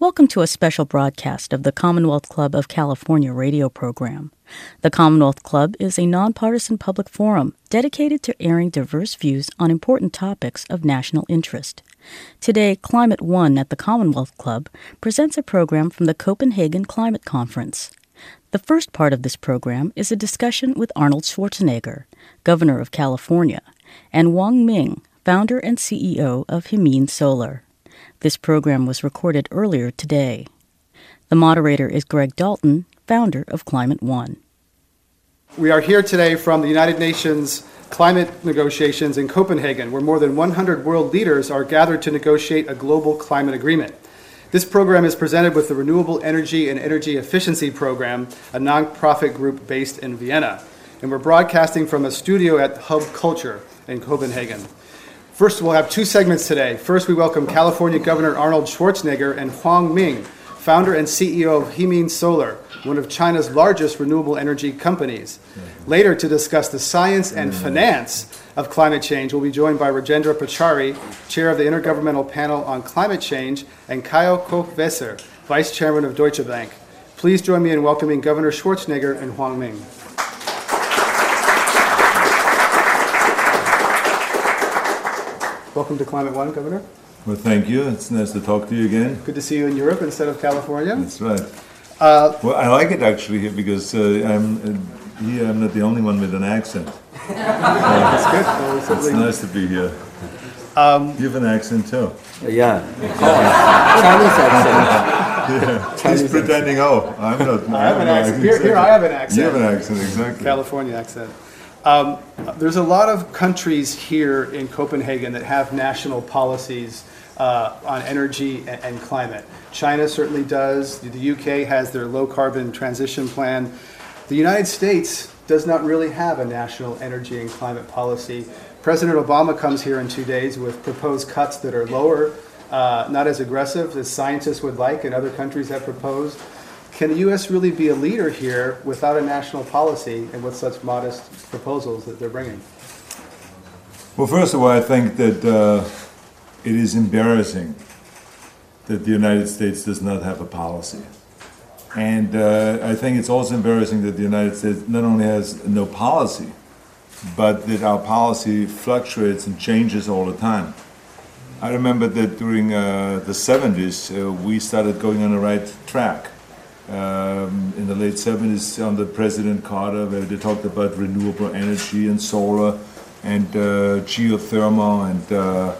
Welcome to a special broadcast of the Commonwealth Club of California radio program. The Commonwealth Club is a nonpartisan public forum dedicated to airing diverse views on important topics of national interest. Today, Climate One at the Commonwealth Club presents a program from the Copenhagen Climate Conference. The first part of this program is a discussion with Arnold Schwarzenegger, Governor of California, and Huang Ming, founder and CEO of Himin Solar. This program was recorded earlier today. The moderator is Greg Dalton, founder of Climate One. We are here today from the United Nations climate negotiations in Copenhagen, where more than 100 world leaders are gathered to negotiate a global climate agreement. This program is presented with the Renewable Energy and Energy Efficiency Program, a nonprofit group based in Vienna. And we're broadcasting from a studio at Hub Culture in Copenhagen. First, we'll have two segments today. First, we welcome California Governor Arnold Schwarzenegger and Huang Ming, founder and CEO of Himin Solar, one of China's largest renewable energy companies. Later, to discuss the science and mm. finance of climate change, we'll be joined by Rajendra Pachauri, chair of the Intergovernmental Panel on Climate Change, and Caio Koch-Weser, vice chairman of Deutsche Bank. Please join me in welcoming Governor Schwarzenegger and Huang Ming. Welcome to Climate One, Governor. Well, thank you. It's nice to talk to you again. Good to see you in Europe instead of California. That's right. Uh, well, I like it actually here because uh, I'm uh, here. I'm not the only one with an accent. That's good. Well, it's nice to be here. Um, you have an accent too. Yeah, Chinese accent. Yeah. Chinese He's pretending. Oh, I'm not. I have an accent. Here, here, I have an accent. You have an accent, exactly. California accent. Um, there's a lot of countries here in Copenhagen that have national policies uh, on energy and, and, climate. China certainly does. The UK has their low carbon transition plan. The United States does not really have a national energy and climate policy. President Obama comes here in two days with proposed cuts that are lower, uh, not as aggressive as scientists would like and other countries have proposed. Can the U.S. really be a leader here without a national policy and with such modest proposals that they're bringing? Well, first of all, I think that uh, it is embarrassing that the United States does not have a policy. And uh, I think it's also embarrassing that the United States not only has no policy, but that our policy fluctuates and changes all the time. I remember that during uh, the 70s, uh, we started going on the right track um, in the late 70s under President Carter, where they talked about renewable energy and solar and uh, geothermal and uh,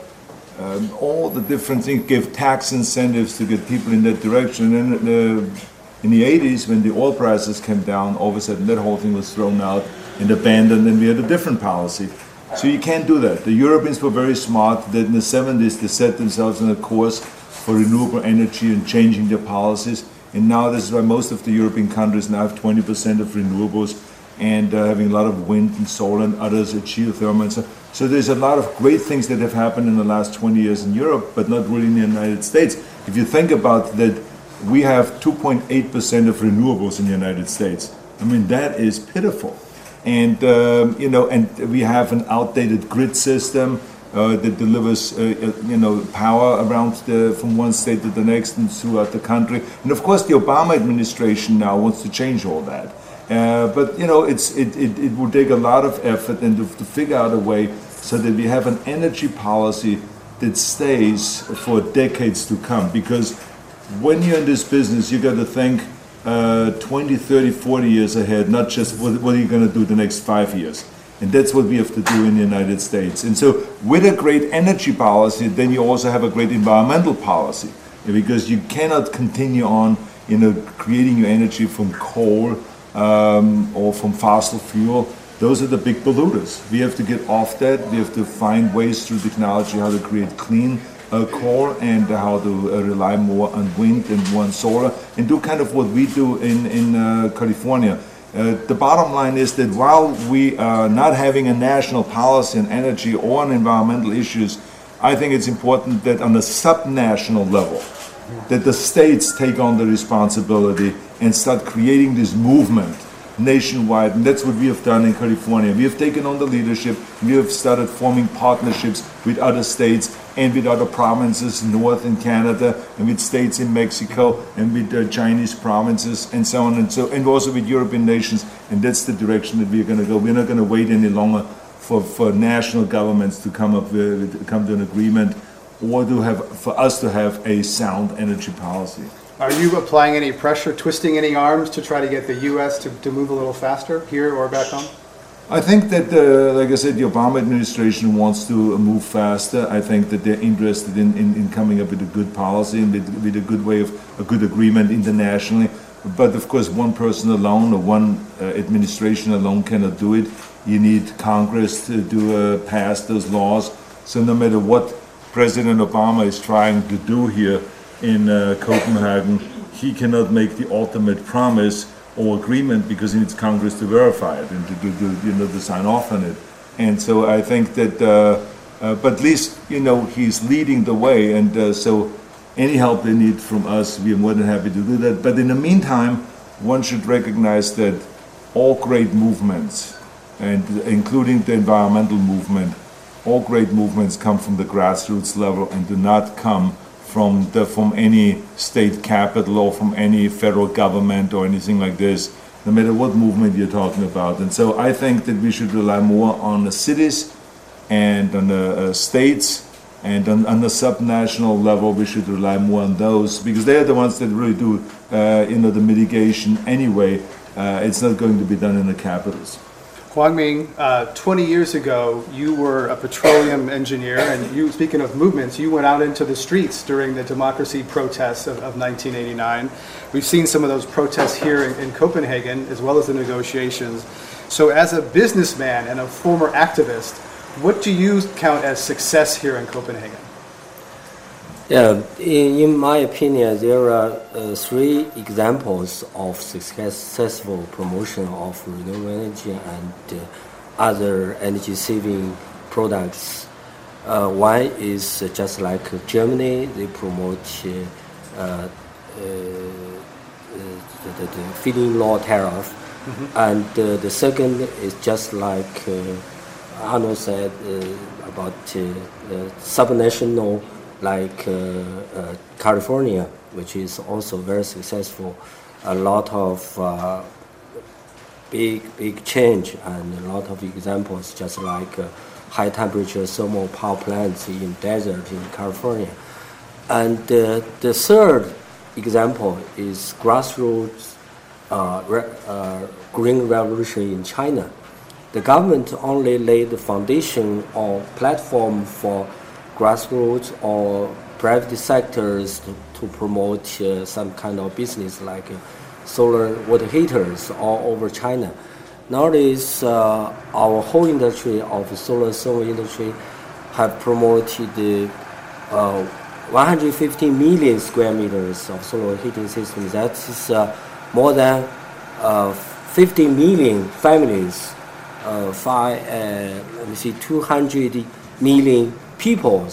um, all the different things, give tax incentives to get people in that direction. And uh, in the 80s, when the oil prices came down, all of a sudden that whole thing was thrown out and abandoned, and we had a different policy. So you can't do that. The Europeans were very smart that in the 70s they set themselves on a course for renewable energy and changing their policies and now this is why most of the European countries now have 20% of renewables and uh, having a lot of wind and solar and others at geothermal and so. So there's a lot of great things that have happened in the last 20 years in Europe, but not really in the United States. If you think about that, we have 2.8% of renewables in the United States. I mean, that is pitiful. And, um, you know, and we have an outdated grid system uh, that delivers uh, uh, you know power around the, from one state to the next and throughout the country. And of course, the Obama administration now wants to change all that. Uh, but you know, it's it, it, it would take a lot of effort and to, to figure out a way so that we have an energy policy that stays for decades to come. Because when you're in this business, you got to think uh, 20, 30, 40 years ahead, not just what, what are you going to do the next five years. And that's what we have to do in the United States. And so, with a great energy policy, then you also have a great environmental policy because you cannot continue on, you know, creating your energy from coal um, or from fossil fuel. Those are the big polluters. We have to get off that. We have to find ways through technology how to create clean uh, coal and how to uh, rely more on wind and more on solar and do kind of what we do in in uh, California uh, the bottom line is that while we are not having a national policy on energy or on environmental issues, I think it's important that on a subnational level, that the states take on the responsibility and start creating this movement nationwide. And that's what we have done in California. We have taken on the leadership, we have started forming partnerships with other states, and with other provinces north in Canada, and with states in Mexico, and with uh, Chinese provinces, and so on and so, and also with European nations. And that's the direction that we're going to go. We're not going to wait any longer for, for national governments to come up with, come to an agreement, or to have for us to have a sound energy policy. Are you applying any pressure, twisting any arms to try to get the U.S. to, to move a little faster here or back home? I think that, uh, like I said, the Obama administration wants to move faster. I think that they're interested in, in, in coming up with a good policy and with, with, a good way of a good agreement internationally. But of course, one person alone or one uh, administration alone cannot do it. You need Congress to uh, pass those laws. So no matter what President Obama is trying to do here in uh, Copenhagen, he cannot make the ultimate promise or agreement because he needs Congress to verify it and to, to, to you know to sign off on it. And so I think that, uh, uh, but at least you know he's leading the way, and uh, so any help they need from us, we are more than happy to do that. But in the meantime, one should recognize that all great movements, and including the environmental movement, all great movements come from the grassroots level and do not come from the from any state capital or from any federal government or anything like this, no matter what movement you're talking about. And so I think that we should rely more on the cities and on the uh, states and on, on, the subnational level we should rely more on those because they're the ones that really do uh, you know the mitigation anyway. Uh, it's not going to be done in the capitals. Huang Ming, uh, 20 years ago, you were a petroleum engineer, and you, speaking of movements, you went out into the streets during the democracy protests of, of 1989. We've seen some of those protests here in, in Copenhagen, as well as the negotiations. So, as a businessman and a former activist, what do you count as success here in Copenhagen? Yeah, in, in my opinion, there are uh, three examples of successful promotion of renewable energy and uh, other energy saving products. Uh, one is just like Germany, they promote uh, uh, the, the, the feed-in law tariff. Mm-hmm. And the second is just like Arnold said about subnational like uh, uh, California, which is also very successful. A lot of uh, big big change and a lot of examples, just like high temperature thermal power plants in desert in California. And uh, the third example is grassroots uh, re uh, green revolution in China. The government only laid the foundation or platform for grassroots or private sectors to, to promote uh, some kind of business like uh, solar water heaters all over China. Nowadays, uh, our whole industry of solar thermal industry have promoted uh, 150 million square meters of solar heating systems. That is uh, more than uh, 50 million families. five, let me see, 200 million people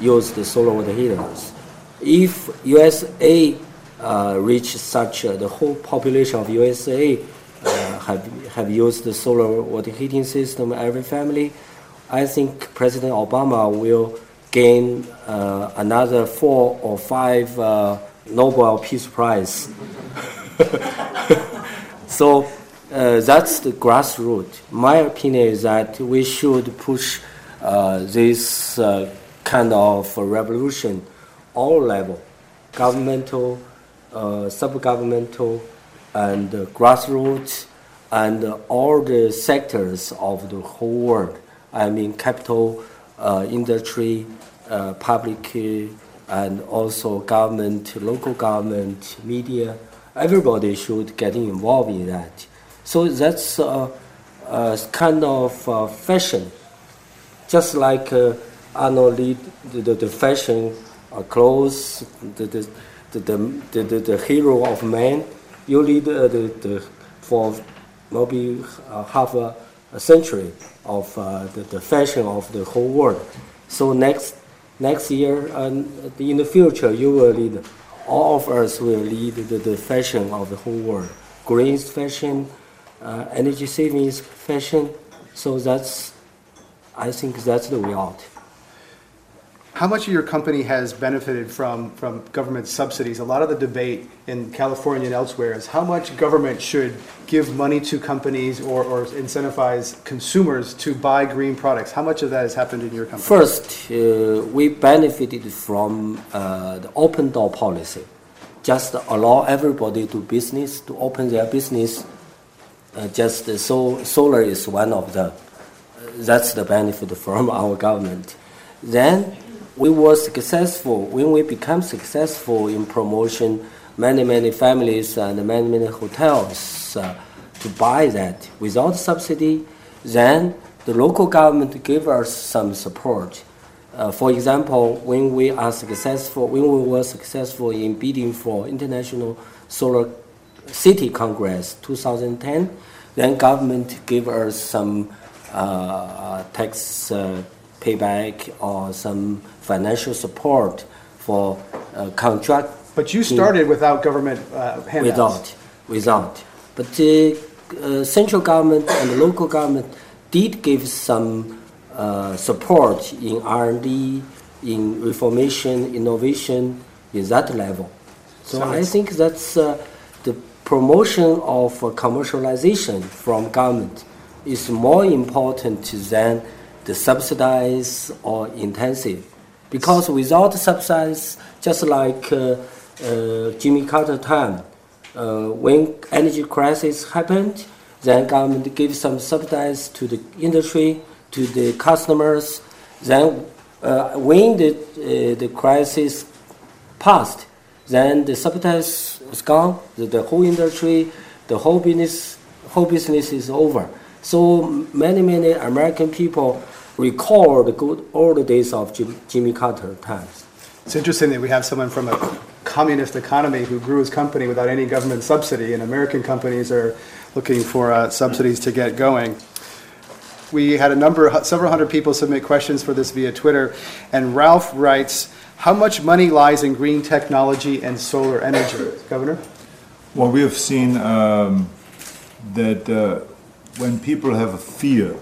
use the solar water heaters. If USA uh, reach such uh, the whole population of USA uh, have have used the solar water heating system every family, I think President Obama will gain uh, another four or five uh, Nobel Peace Prize. so uh, that's the grassroots. My opinion is that we should push this uh, kind of revolution, all level, governmental, uh, sub-governmental, and grassroots, and all the sectors of the whole world. I mean, capital, industry, public, and also government, local government, media. Everybody should get involved in that. So that's a, a kind of uh, fashion just like uh, Arnold lead the, the, the fashion uh, clothes, the, the, the, the, the, the, hero of man, you lead uh, the, the, for maybe uh, half a, a, century of uh, the, the fashion of the whole world. So next, next year, and in the future, you will lead, all of us will lead the, the fashion of the whole world. Green fashion, uh, energy savings fashion. So that's I think that's the way out. how much of your company has benefited from, from government subsidies? A lot of the debate in California and elsewhere is how much government should give money to companies or, or incentivize consumers to buy green products. How much of that has happened in your company? First, uh, we benefited from uh, the open door policy. Just allow everybody to business to open their business. Uh, just so solar is one of the. That's the benefit from our government. Then we were successful when we become successful in promotion many many families and many many hotels uh, to buy that without subsidy then the local government gave us some support uh, for example when we are successful when we were successful in bidding for international solar city congress 2010 then government gave us some tax uh, payback or some financial support for uh, contract. But you started without government uh, handouts. Without, without. But the uh, central government and the local government did give some uh, support in R&D, in reformation, innovation, in that level. So, so I think that's uh, the promotion of commercialization from government is more important than the subsidized or intensive. Because without subsidies, just like uh, uh, Jimmy Carter time, uh, when energy crisis happened, then government gave some subsidies to the industry, to the customers. Then uh, when the, uh, the crisis passed, then the subsidies is gone, the, the whole industry, the whole business, whole business is over. So many, many American people recall the good old days of Jim, Jimmy Carter times. It's interesting that we have someone from a communist economy who grew his company without any government subsidy, and American companies are looking for uh, subsidies to get going. We had a number, several hundred people submit questions for this via Twitter, and Ralph writes, "How much money lies in green technology and solar energy, Governor?" Well, we have seen um, that uh, when people have a fear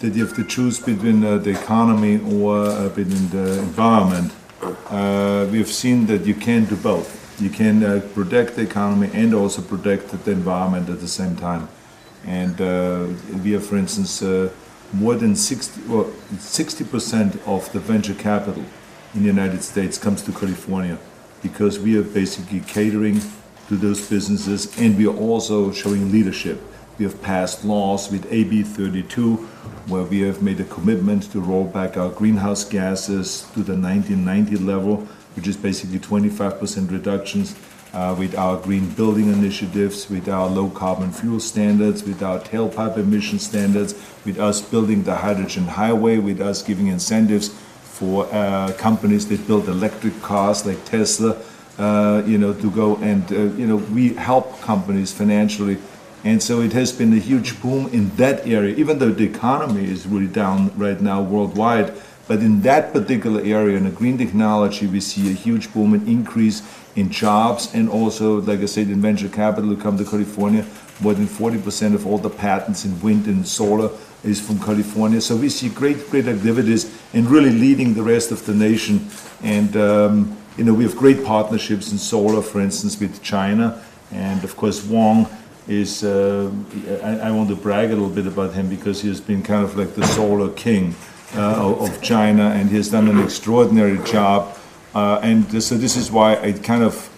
that you have to choose between uh, the economy or uh, between the environment, uh, we have seen that you can't do both. You can uh, protect the economy and also protect the environment at the same time. And uh, we have, for instance, uh, more than 60, well, 60% of the venture capital in the United States comes to California because we are basically catering to those businesses and we are also showing leadership. We have passed laws with AB 32, where we have made a commitment to roll back our greenhouse gases to the 1990 level, which is basically 25% reductions uh, with our green building initiatives, with our low carbon fuel standards, with our tailpipe emission standards, with us building the hydrogen highway, with us giving incentives for uh, companies that build electric cars like Tesla, uh, you know, to go and, uh, you know, we help companies financially and so it has been a huge boom in that area, even though the economy is really down right now worldwide. But in that particular area, in the green technology, we see a huge boom and increase in jobs and also, like I said, in venture capital come to California. More than 40% of all the patents in wind and solar is from California. So we see great, great activities and really leading the rest of the nation. And, um, you know, we have great partnerships in solar, for instance, with China. And of course, Wang is uh, I, I, want to brag a little bit about him because he has been kind of like the solar king uh, of China, and he has done an extraordinary job. Uh, and so this is why it kind of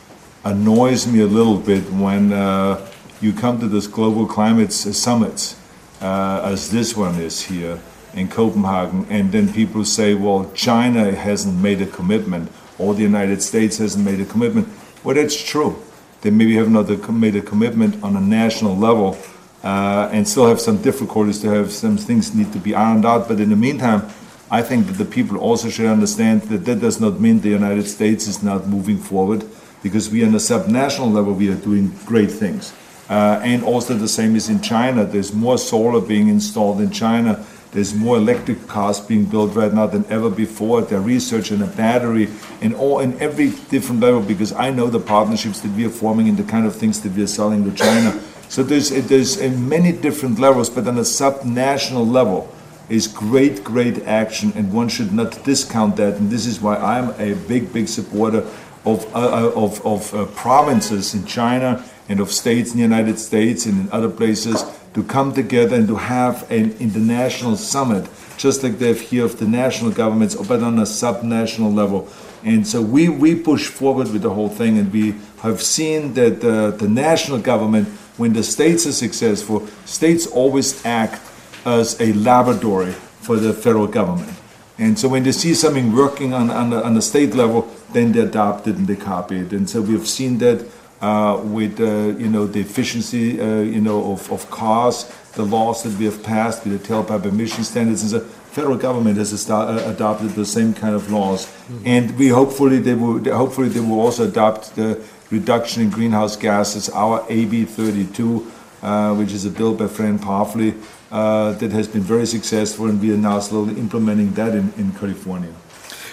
annoys me a little bit when uh, you come to this global climate summits, uh, as this one is here in Copenhagen, and then people say, "Well, China hasn't made a commitment, or the United States hasn't made a commitment." Well, that's true they maybe have not made a commitment on a national level uh, and still have some difficulties to have some things need to be ironed out. But in the meantime, I think that the people also should understand that that does not mean the United States is not moving forward because we on a subnational level we are doing great things. Uh, and also the same is in China. There's more solar being installed in China there's more electric cars being built right now than ever before. There's research in a battery and all in every different level because I know the partnerships that we are forming and the kind of things that we are selling to China. So there's there's many different levels, but on a sub-national level, is great, great action, and one should not discount that. And this is why I'm a big, big supporter of, uh, uh, of, of uh, provinces in China and of states in the United States and in other places to come together and to have an international summit, just like they have here of the national governments, but on a subnational level. And so we, we push forward with the whole thing, and we have seen that the national government, when the states are successful, states always act as a laboratory for the federal government. And so when they see something working on, on, the, on the state level, then they adopt it and they copy it. And so we've seen that uh, with uh, you know the efficiency uh, you know of, of cars, the laws that we have passed with the tailpipe emission standards, and the federal government has uh, adopted the same kind of laws, mm-hmm. and we hopefully they will hopefully they will also adopt the reduction in greenhouse gases, our AB 32, uh, which is a bill by Fran Pavley uh, that has been very successful, and we are now slowly implementing that in, in California.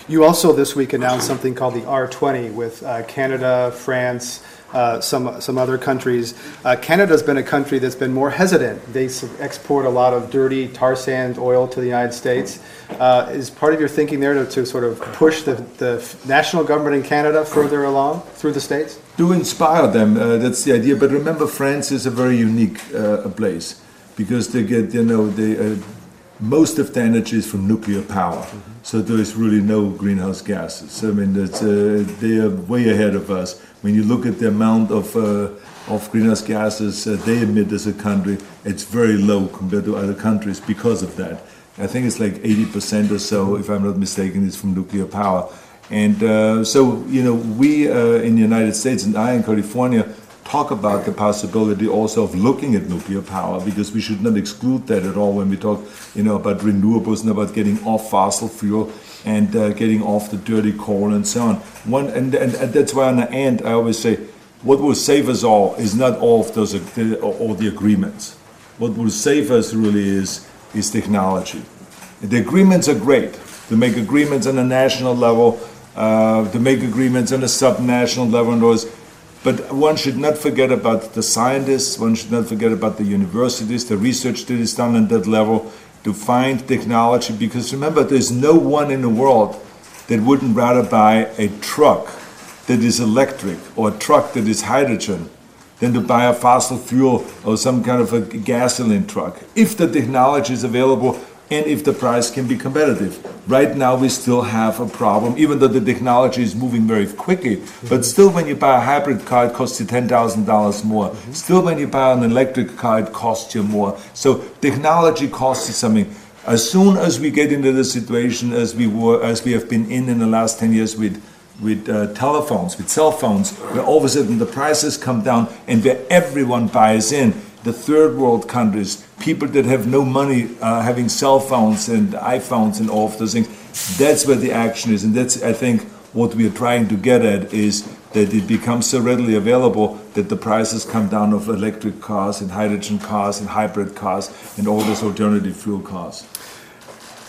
You also this week announced something called the R20 with uh, Canada, France, uh, some some other countries. Uh, Canada's been a country that's been more hesitant. They export a lot of dirty tar sand oil to the United States. Uh, is part of your thinking there to, to sort of push the, the national government in Canada further along through the states? To inspire them, uh, that's the idea. But remember, France is a very unique uh, place because they get you know they most of the energy is from nuclear power. Mm-hmm. So there is really no greenhouse gases. I mean, uh, they are way ahead of us. When you look at the amount of, uh, of greenhouse gases uh, they emit as a country, it's very low compared to other countries because of that. I think it's like 80% or so, if I'm not mistaken, is from nuclear power. And uh, so, you know, we uh, in the United States and I in California talk about the possibility also of looking at nuclear power because we should not exclude that at all when we talk you know about renewables and about getting off fossil fuel and uh, getting off the dirty coal and so on. One and, and, and, that's why on the end i always say what will save us all is not all of those all the agreements. What will save us really is is technology. The agreements are great. To make agreements on a national level uh, to make agreements on a subnational level and those but one should not forget about the scientists, one should not forget about the universities, the research that is done at that level to find technology. Because remember, there's no one in the world that wouldn't rather buy a truck that is electric or a truck that is hydrogen than to buy a fossil fuel or some kind of a gasoline truck. If the technology is available, and if the price can be competitive. Right now, we still have a problem, even though the technology is moving very quickly. Mm-hmm. But still, when you buy a hybrid car, it costs you $10,000 more. Mm-hmm. Still, when you buy an electric car, it costs you more. So, technology costs you something. As soon as we get into the situation as we were, as we have been in in the last 10 years with with uh, telephones, with cell phones, where all of a sudden the prices come down and where everyone buys in, the third world countries, people that have no money uh, having cell phones and iPhones and all of those things. That's where the action is, and that's I think what we are trying to get at is that it becomes so readily available that the prices come down of electric cars and hydrogen cars and hybrid cars and all those alternative fuel cars.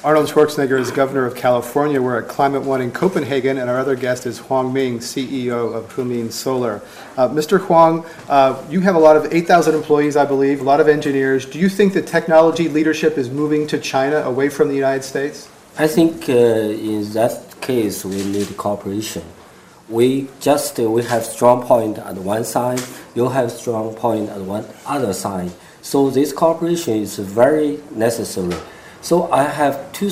Arnold Schwarzenegger is governor of California. We're at Climate One in Copenhagen, and our other guest is Huang Ming, CEO of Himin Solar. Uh, Mr. Huang, uh, you have a lot of 8,000 employees, I believe, a lot of engineers. Do you think that technology leadership is moving to China away from the United States? I think uh, in that case we need cooperation. We just uh, we have strong point at one side. You have strong point at one other side. So this cooperation is very necessary so I have two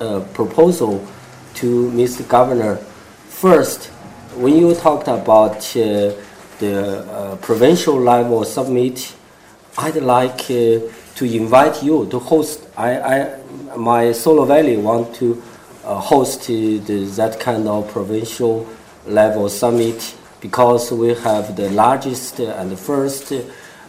uh, proposal to Mr. Governor. First, when you talked about uh, the uh, provincial level summit, I'd like uh, to invite you to host. I, I my Solar Valley want to uh, host the, that kind of provincial level summit because we have the largest and the first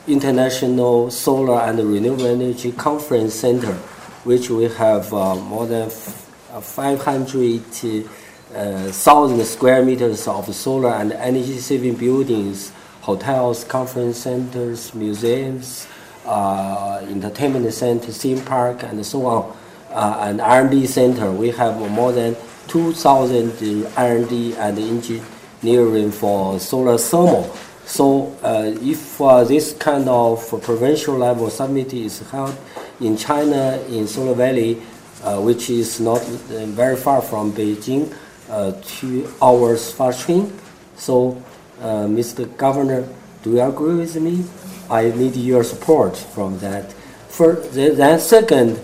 international solar and renewable energy conference center which we have uh, more than uh, 500,000 uh, square meters of solar and energy saving buildings, hotels, conference centers, museums, entertainment center, theme park, and so on. and R&D center, we have more than 2,000 R&D and engineering for solar thermal. So uh, if uh, this kind of provincial level summit is held in China, in Solar Valley, uh, which is not uh, very far from Beijing, uh, two hours fast train. So, uh, Mr. Governor, do you agree with me? I need your support from that. For then, second,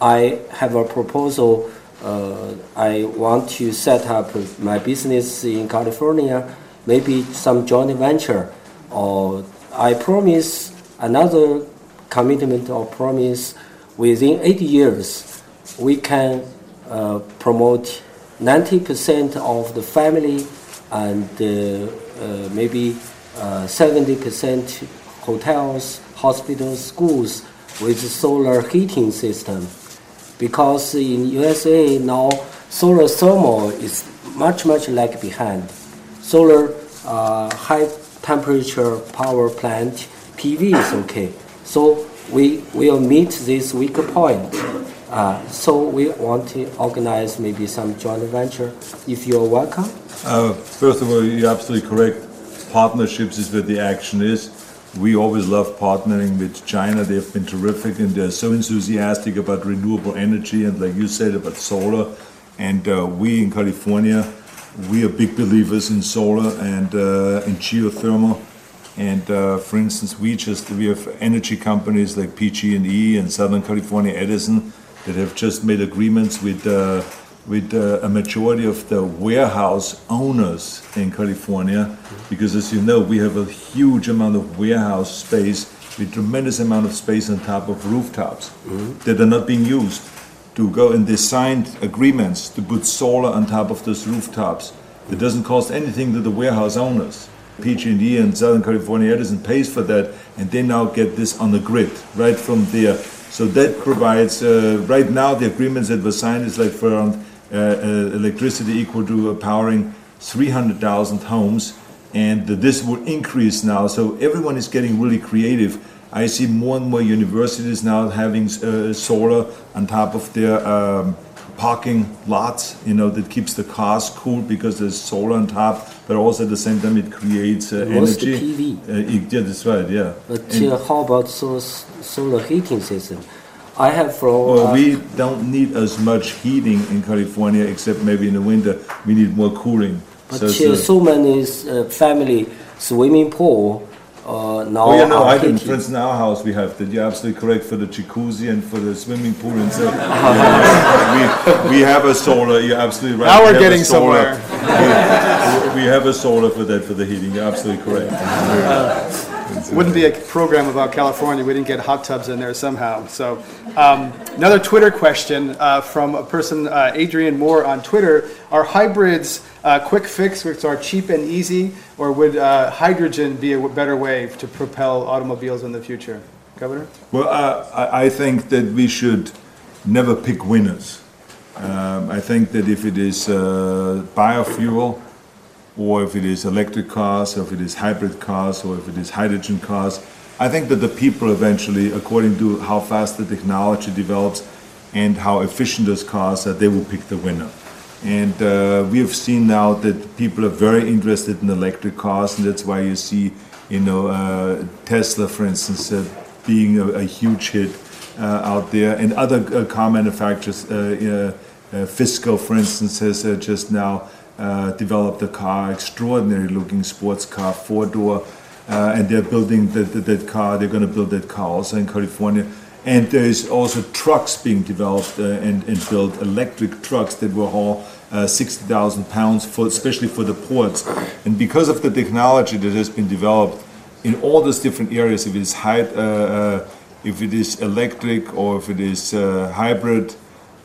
I have a proposal. Uh, I want to set up my business in California, maybe some joint venture, or I promise another commitment or promise within eight years, we can uh, promote 90% of the family and uh, uh maybe 70% uh, hotels, hospitals, schools with solar heating system. Because in USA now, solar thermal is much, much lag behind. Solar uh, high temperature power plant, PV is okay. So we will meet this weak point. Uh, so we want to organize maybe some joint venture. If you're welcome. Uh, first of all, you're absolutely correct. Partnerships is where the action is. We always love partnering with China. They've been terrific and they're so enthusiastic about renewable energy and, like you said, about solar. And uh, we in California, we are big believers in solar and uh, in geothermal. And uh, for instance, we just we have energy companies like PG&E and Southern California Edison that have just made agreements with uh, with uh, a majority of the warehouse owners in California, because as you know, we have a huge amount of warehouse space with tremendous amount of space on top of rooftops mm-hmm. that are not being used to go and they signed agreements to put solar on top of those rooftops. It doesn't cost anything to the warehouse owners. PG&E and Southern California Edison pays for that, and they now get this on the grid right from there. So that provides. Uh, right now, the agreements that were signed is like for uh, uh, electricity equal to powering 300,000 homes, and this will increase now. So everyone is getting really creative. I see more and more universities now having uh, solar on top of their um, parking lots, you know, that keeps the cars cool because there's solar on top, but also at the same time it creates uh, energy. PV. Uh, yeah, that's right, yeah. But uh, how about solar, solar heating system? I have from. Well, uh, we don't need as much heating in California, except maybe in the winter. We need more cooling. But so, so, so many uh, family swimming pool. Uh, now oh yeah, no, I think, for instance, in our house we have that. You're absolutely correct for the jacuzzi and for the swimming pool and so. we, we have a solar. You're absolutely right. Now we're we getting somewhere. we, we have a solar for that for the heating. You're absolutely correct. Wouldn't be a program about California. We didn't get hot tubs in there somehow. So, um, another Twitter question uh, from a person, uh, Adrian Moore on Twitter: Are hybrids a quick fix, which are cheap and easy, or would uh, hydrogen be a better way to propel automobiles in the future? Governor. Well, uh, I think that we should never pick winners. Um, I think that if it is uh, biofuel or if it is electric cars, or if it is hybrid cars, or if it is hydrogen cars. I think that the people eventually, according to how fast the technology develops and how efficient those cars are, they will pick the winner. And uh, we have seen now that people are very interested in electric cars, and that's why you see, you know, uh, Tesla, for instance, uh, being a, a, huge hit uh, out there, and other uh, car manufacturers. Uh, Fisker, for instance, has just now developed a car, extraordinary looking sports car, four door, uh, and they're building that, that, that car. They're going to build that car also in California. And there's also trucks being developed uh, and, and built, electric trucks that will haul uh, 60,000 pounds, for, especially for the ports. And because of the technology that has been developed in all those different areas, if it is uh, uh, if it is electric or if it is hybrid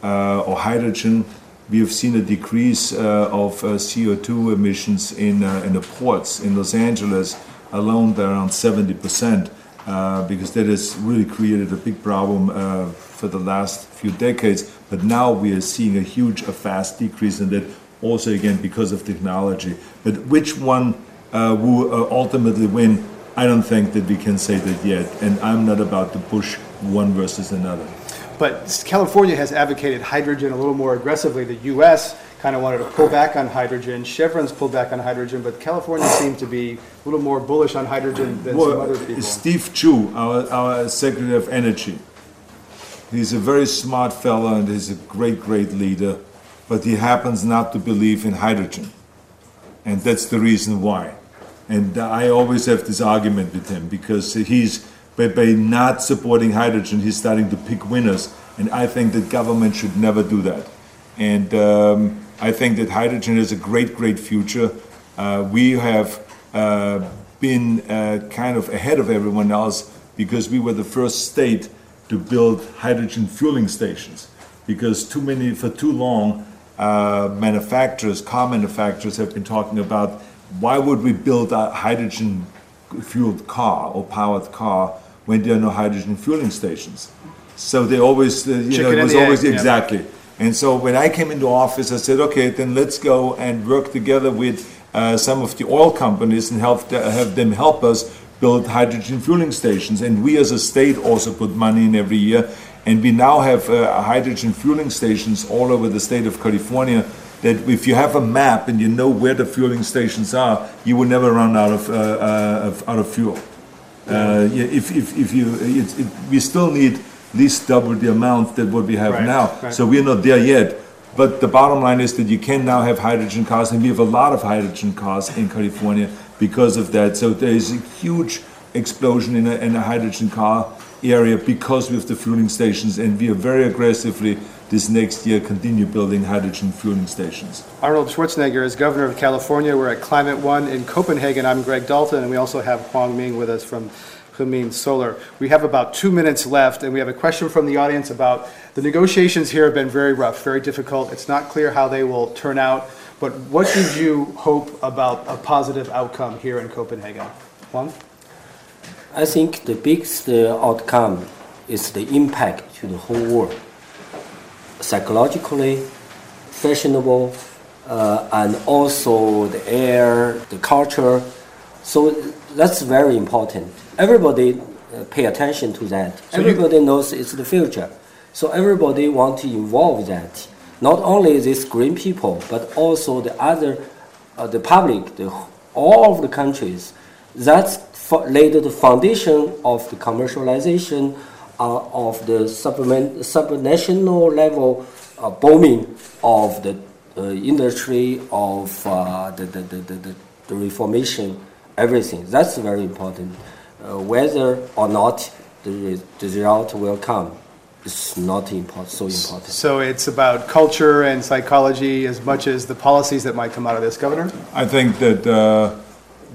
or hydrogen, we have seen a decrease uh, of uh, CO2 emissions in, uh, in the ports in Los Angeles alone by around 70 percent, Uh, because that has really created a big problem uh, for the last few decades. But now we are seeing a huge, a fast decrease in that, also again because of technology. But which one uh, will ultimately win? I don't think that we can say that yet, and I'm not about to push one versus another. But California has advocated hydrogen a little more aggressively. The U.S. kind of wanted to pull back on hydrogen. Chevron's pulled back on hydrogen, but California seemed to be a little more bullish on hydrogen than well, some other people. Steve Chu, our, our Secretary of Energy, He's a very smart fellow and he's a great, great leader, but he happens not to believe in hydrogen. And that's the reason why. And I always have this argument with him because he's, by, by not supporting hydrogen, he's starting to pick winners. And I think that government should never do that. And um, I think that hydrogen is a great, great future. Uh, we have uh, been uh, kind of ahead of everyone else because we were the first state to build hydrogen fueling stations. Because too many, for too long, uh, manufacturers, car manufacturers, have been talking about why would we build a hydrogen fueled car or powered car when there are no hydrogen fueling stations? So they always, uh, you Chicken know, it was always egg, yeah. And so when I came into office, I said, okay, then let's go and work together with uh, some of the oil companies and help the, have them help us build hydrogen fueling stations. And we as a state also put money in every year. And we now have uh, hydrogen fueling stations all over the state of California. That if you have a map and you know where the fueling stations are, you will never run out of, uh, uh, of out of fuel. Uh, if, if, if you, it, it, we still need least double the amount that what we have Right, now. right. So we're not there yet. But the bottom line is that you can now have hydrogen cars, and we have a lot of hydrogen cars in California because of that. So there is a huge explosion in a, in a hydrogen car area because we have the fueling stations, and we are very aggressively this next year continue building hydrogen fueling stations. Arnold Schwarzenegger is governor of California. We're at Climate One in Copenhagen. I'm Greg Dalton, and we also have Huang Ming with us from Himin Solar. We have about two minutes left, and we have a question from the audience about the negotiations here have been very rough, very difficult. It's not clear how they will turn out, but what did you hope about a positive outcome here in Copenhagen? Huang? I think the biggest uh, outcome is the impact to the whole world, psychologically, fashionable, uh, and also the air, the culture. So that's very important. Everybody uh, pay attention to that. So everybody knows it's the future. So everybody want to involve that. Not only these green people, but also the other, uh, the public, the, all of the countries. That's laid the foundation of the commercialization uh, of the subnational level uh, booming of the uh, industry, of uh, the, the, the, the, the reformation, everything. That's very important. Uh, whether or not the, re- the result will come is not important, so important. So it's about culture and psychology as much as the policies that might come out of this, Governor? I think that uh,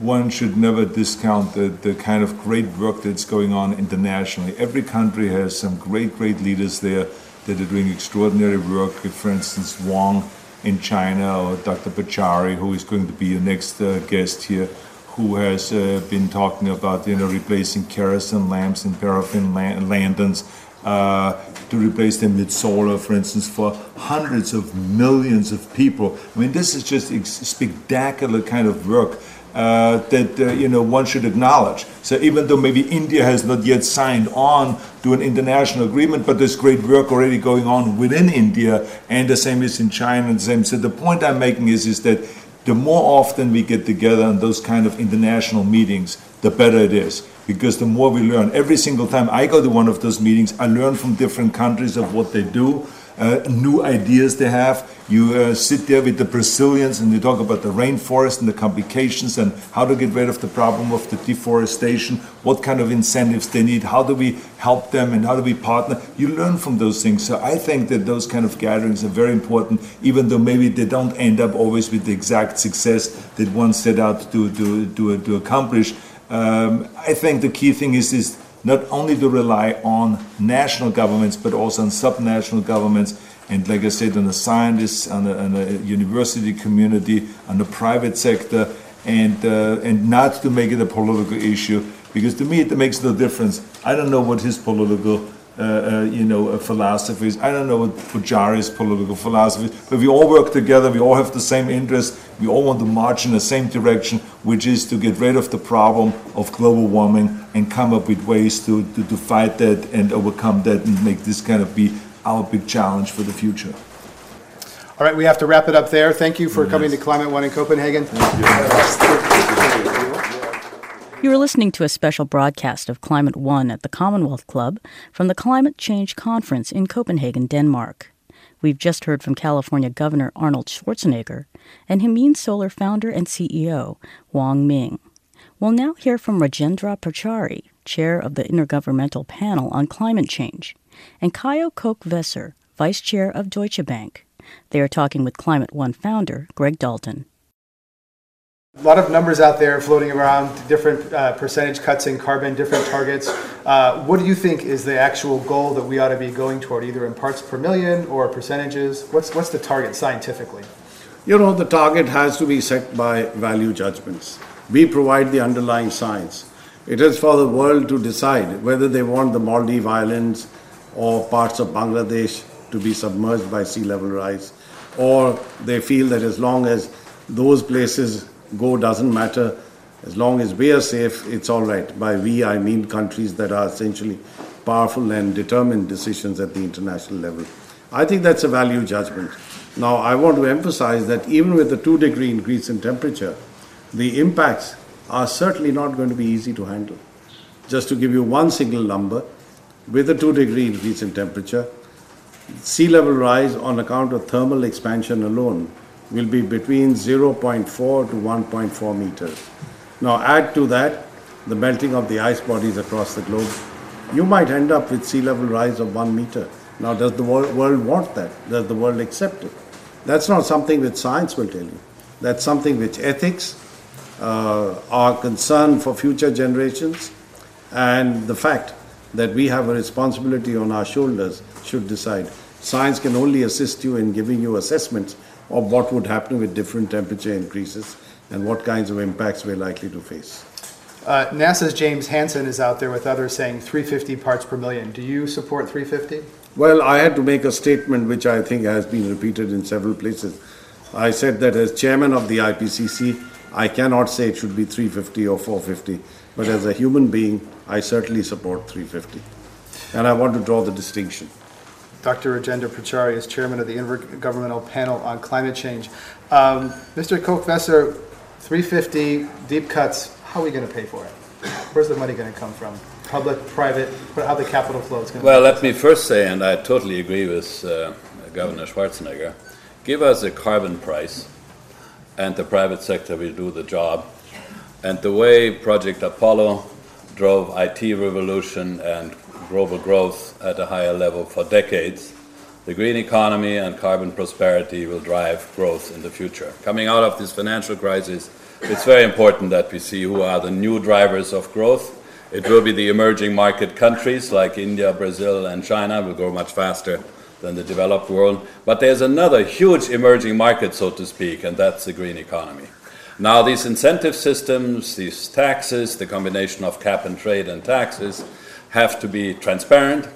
one should never discount the, the kind of great work that's going on internationally. Every country has some great, great leaders there that are doing extraordinary work. For instance, Wang in China or Dr. Pachauri, who is going to be your next uh, guest here, who has uh, been talking about you know replacing kerosene lamps and paraffin la- lanterns uh, to replace them with solar, for instance, for hundreds of millions of people. I mean, this is just spectacular kind of work uh, that uh, you know one should acknowledge. So even though maybe India has not yet signed on to an international agreement, but there's great work already going on within India, and the same is in China. And the same. So the point I'm making is is that the more often we get together on those kind of international meetings, the better it is. Because the more we learn, every single time I go to one of those meetings, I learn from different countries of what they do, uh, new ideas they have. You uh, sit there with the Brazilians and you talk about the rainforest and the complications and how to get rid of the problem of the deforestation, what kind of incentives they need, how do we help them, and how do we partner. You learn from those things. So I think that those kind of gatherings are very important, even though maybe they don't end up always with the exact success that one set out to, to, to, to accomplish. Um, I think the key thing is, is not only to rely on national governments, but also on subnational governments. And like I said, on the scientists, on the, on the university community, on the private sector, and, uh, and not to make it a political issue. Because to me, it makes no difference. I don't know what his political uh, uh, you know, uh, philosophies. I don't know what Pachauri's political philosophy is, but we all work together. We all have the same interest. We all want to march in the same direction, which is to get rid of the problem of global warming and come up with ways to, to, to fight that and overcome that and make this kind of be our big challenge for the future. All right, we have to wrap it up there. Thank you for coming to Climate One in Copenhagen. You are listening to a special broadcast of Climate One at the Commonwealth Club from the Climate Change Conference in Copenhagen, Denmark. We've just heard from California Governor Arnold Schwarzenegger and Himin Solar founder and CEO Huang Ming. We'll now hear from Rajendra Pachauri, chair of the Intergovernmental Panel on Climate Change, and Caio Koch-Weser, vice chair of Deutsche Bank. They are talking with Climate One founder Greg Dalton. A lot of numbers out there floating around, different uh, percentage cuts in carbon, different targets. Uh, what do you think is the actual goal that we ought to be going toward, either in parts per million or percentages? What's, what's the target scientifically? You know, the target has to be set by value judgments. We provide the underlying science. It is for the world to decide whether they want the Maldives Islands or parts of Bangladesh to be submerged by sea level rise, or they feel that as long as those places go doesn't matter. As long as we are safe, it's all right. By we, I mean countries that are essentially powerful and determined decisions at the international level. I think that's a value judgment. Now, I want to emphasize that even with the two degree increase in temperature, the impacts are certainly not going to be easy to handle. Just to give you one single number, with a two degree increase in temperature, sea level rise on account of thermal expansion alone will be between 0.4 to 1.4 meters. Now, add to that the melting of the ice bodies across the globe. You might end up with sea level rise of one meter. Now, does the world want that? Does the world accept it? That's not something which science will tell you. That's something which ethics, uh, our concern for future generations, and the fact that we have a responsibility on our shoulders should decide. Science can only assist you in giving you assessments of what would happen with different temperature increases and what kinds of impacts we're likely to face. Uh, NASA's James Hansen is out there with others saying 350 parts per million. Do you support 350? Well, I had to make a statement which I think has been repeated in several places. I said that as chairman of the IPCC, I cannot say it should be 350 or 450, but as a human being, I certainly support 350. And I want to draw the distinction. Dr. Rajendra Pachauri is chairman of the Intergovernmental Panel on Climate Change. Um, Mr. Koch-Weser, 350 deep cuts, how are we going to pay for it? Where's the money going to come from? Public, private, how the capital flow is going to Well, let me first say, and I totally agree with uh, Governor Schwarzenegger, give us a carbon price and the private sector will do the job. And the way Project Apollo drove IT revolution and global growth at a higher level for decades, the green economy and carbon prosperity will drive growth in the future. Coming out of this financial crisis, it's very important that we see who are the new drivers of growth. It will be the emerging market countries like India, Brazil, and China will grow much faster than the developed world. But there's another huge emerging market, so to speak, and that's the green economy. Now, these incentive systems, these taxes, the combination of cap and trade and taxes, have to be transparent,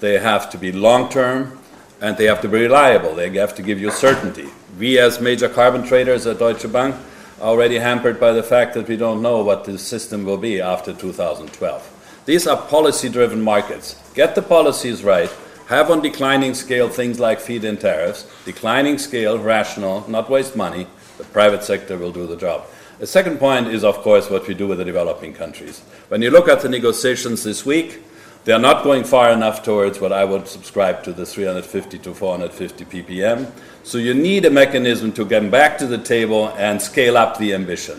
they have to be long term, and they have to be reliable. They have to give you certainty. We, as major carbon traders at Deutsche Bank, are already hampered by the fact that we don't know what the system will be after 2012. These are policy driven markets. Get the policies right, have on declining scale things like feed in tariffs, declining scale, rational, not waste money. The private sector will do the job. The second point is, of course, what we do with the developing countries. When you look at the negotiations this week, they are not going far enough towards what I would subscribe to the 350 to 450 ppm. So you need a mechanism to get back to the table and scale up the ambition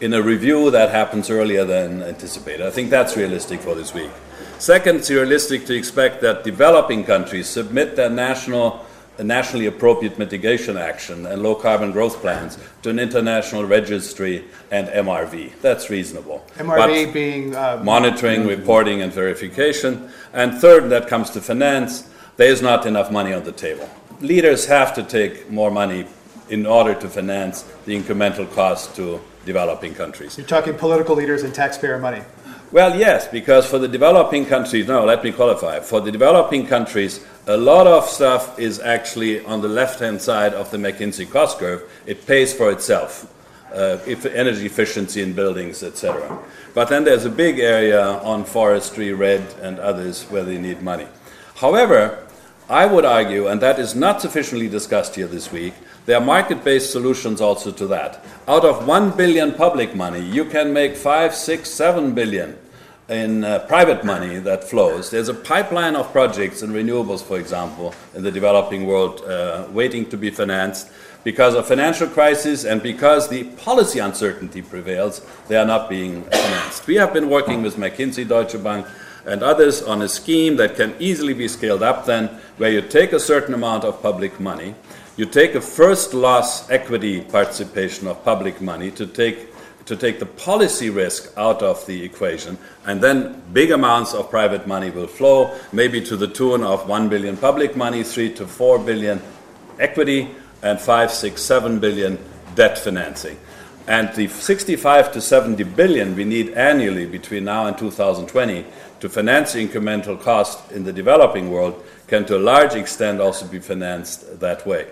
in a review that happens earlier than anticipated. I think that's realistic for this week. Second, it's realistic to expect that developing countries submit their national a nationally appropriate mitigation action and low carbon growth plans to an international registry and MRV. That's reasonable. MRV but being uh, monitoring, mm-hmm. reporting, and verification. And third, that comes to finance, there is not enough money on the table. Leaders have to take more money in order to finance the incremental cost to developing countries. You're talking political leaders and taxpayer money. Well, yes, because for the developing countries, no, let me qualify. For the developing countries, a lot of stuff is actually on the left hand side of the McKinsey cost curve. It pays for itself. Uh, if energy efficiency in buildings, etc. But then there's a big area on forestry, REDD, and others where they need money. However, I would argue, and that is not sufficiently discussed here this week, There are market based solutions also to that. Out of 1 billion public money, you can make 5, 6, 7 billion in uh, private money that flows. There's a pipeline of projects in renewables, for example, in the developing world uh, waiting to be financed. Because of financial crisis and because the policy uncertainty prevails, they are not being financed. We have been working with McKinsey, Deutsche Bank, and others on a scheme that can easily be scaled up then, where you take a certain amount of public money, you take a first loss equity participation of public money to take to take the policy risk out of the equation, and then big amounts of private money will flow, maybe to the tune of 1 billion public money, 3 to 4 billion equity, and 5, 6, 7 billion debt financing. And the 65 to 70 billion we need annually between now and 2020 to finance incremental cost in the developing world can to a large extent also be financed that way.